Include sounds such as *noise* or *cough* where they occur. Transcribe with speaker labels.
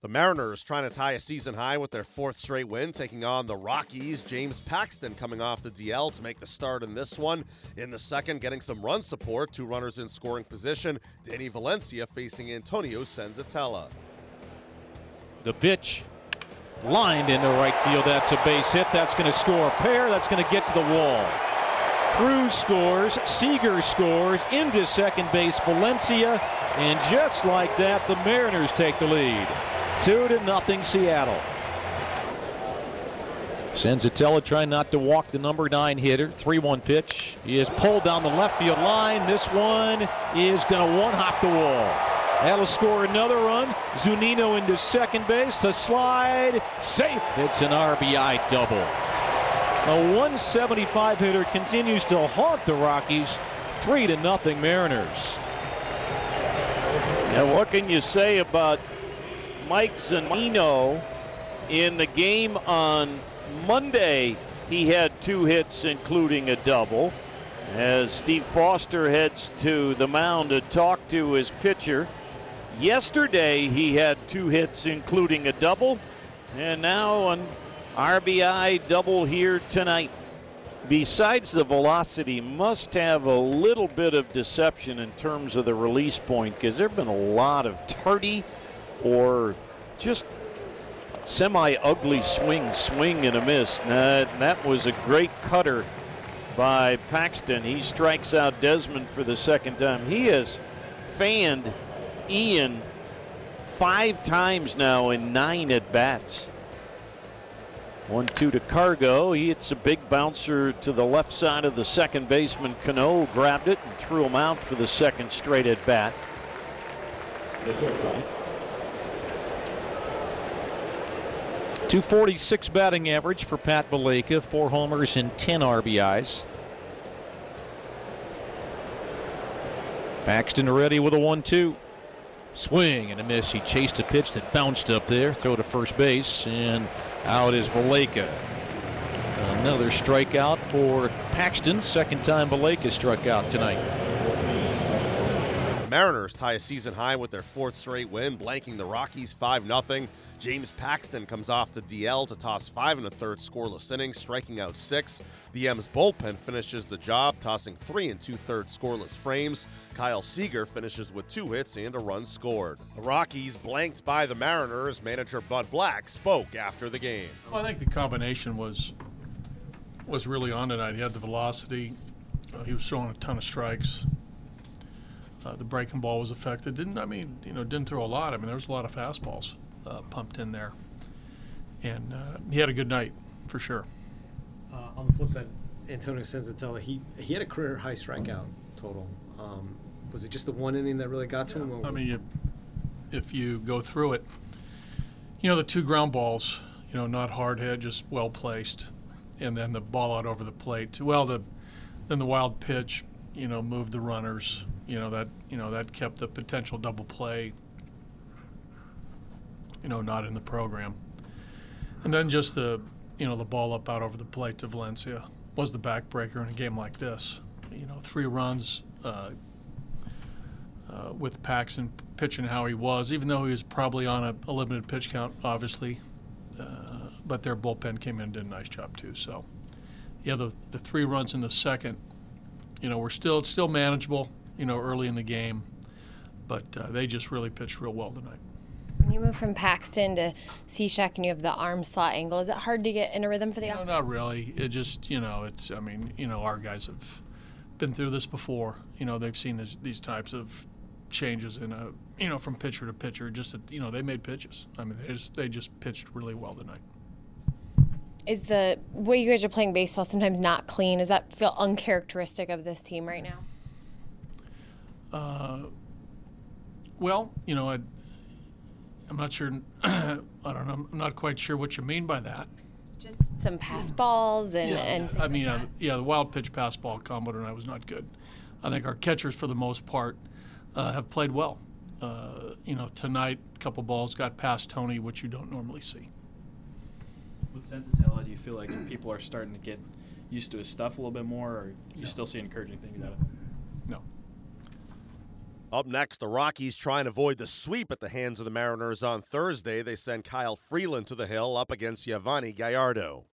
Speaker 1: The Mariners trying to tie a season high with their fourth straight win, taking on the Rockies. James Paxton coming off the DL to make the start in this one. In the second, getting some run support, two runners in scoring position. Danny Valencia facing Antonio Senzatela.
Speaker 2: The pitch lined into right field. That's a base hit. That's going to score a pair. That's going to get to the wall. Cruz scores. Seager scores into second base. Valencia. And just like that, the Mariners take the lead. Two to nothing Seattle. Senzatela trying not to walk the number nine hitter. 3 1 pitch. He is pulled down the left field line. This one is going to one hop the wall. That'll score another run. Zunino into second base. A slide. Safe. It's an RBI double. A 175 hitter continues to haunt the Rockies. 3 to nothing Mariners.
Speaker 3: And what can you say about Mike Zunino in the game on Monday? He had two hits, including a double. As Steve Foster heads to the mound to talk to his pitcher. Yesterday, he had two hits, including a double. And now an RBI double here tonight. Besides the velocity, must have a little bit of deception in terms of the release point because there have been a lot of tardy or just semi ugly swing, swing and a miss. That, that was a great cutter by Paxton. He strikes out Desmond for the second time. He has fanned Ian five times now in nine at bats. One two to Cargo. He hits a big bouncer to the left side of the second baseman. Cano grabbed it and threw him out for the second straight at bat.
Speaker 2: 246 batting average for Pat Valaika, four homers and 10 RBIs. Paxton ready with a 1 2. Swing and a miss. He chased a pitch that bounced up there. Throw to first base, and out is Valaika. Another strikeout for Paxton. Second time Valaika struck out tonight.
Speaker 1: Mariners tie a season high with their fourth straight win, blanking the Rockies 5 0. James Paxton comes off the DL to toss five and a third scoreless innings, striking out six. The M's bullpen finishes the job, tossing three and two thirds scoreless frames. Kyle Seager finishes with two hits and a run scored. The Rockies blanked by the Mariners. Manager Bud Black spoke after the game.
Speaker 4: Well, I think the combination was was really on tonight. He had the velocity. Uh, he was throwing a ton of strikes. Uh, the breaking ball was affected. Didn't I mean you know didn't throw a lot. I mean there was a lot of fastballs uh, pumped in there, and uh, he had a good night for sure.
Speaker 5: Uh, on the flip side, Antonio Senzatela, he he had a career high strikeout total. Um, was it just the one inning that really got to him?
Speaker 4: I mean, you, if you go through it, you know the two ground balls, you know not hard hit, just well placed, and then the ball out over the plate. Well, the then the wild pitch, you know, moved the runners. You know that you know that kept the potential double play. You know, not in the program, and then just the you know the ball up out over the plate to Valencia was the backbreaker in a game like this. You know, three runs. Uh, uh, with Paxton pitching how he was, even though he was probably on a, a limited pitch count, obviously. Uh, but their bullpen came in and did a nice job too. So, yeah, the, the three runs in the second, you know, were still still manageable, you know, early in the game, but uh, they just really pitched real well tonight.
Speaker 6: You move from Paxton to Cishek and you have the arm slot angle, is it hard to get in a rhythm for the
Speaker 4: No,
Speaker 6: offense?
Speaker 4: not really. It just, you know, it's. I mean, you know, our guys have been through this before. You know, they've seen this, these types of changes in a, you know, from pitcher to pitcher. Just that, you know, they made pitches. I mean, they just they just pitched really well tonight.
Speaker 6: Is the way you guys are playing baseball sometimes not clean? Does that feel uncharacteristic of this team right now?
Speaker 4: Uh, well, you know, I, I'm not sure. *clears throat* I don't know. I'm not quite sure what you mean by that.
Speaker 6: Just some pass balls and, and things
Speaker 4: I mean,
Speaker 6: like
Speaker 4: uh,
Speaker 6: that?
Speaker 4: yeah, the wild pitch pass ball combo tonight was not good. I think our catchers, for the most part, uh, have played well. Uh, you know, tonight, a couple balls got past Tony, which you don't normally see.
Speaker 7: With Senzatela, do you feel like people are starting to get used to his stuff a little bit more, or you still see encouraging things out of it?
Speaker 1: Up next, the Rockies try and avoid the sweep at the hands of the Mariners on Thursday. They send Kyle Freeland to the hill up against Yovani Gallardo.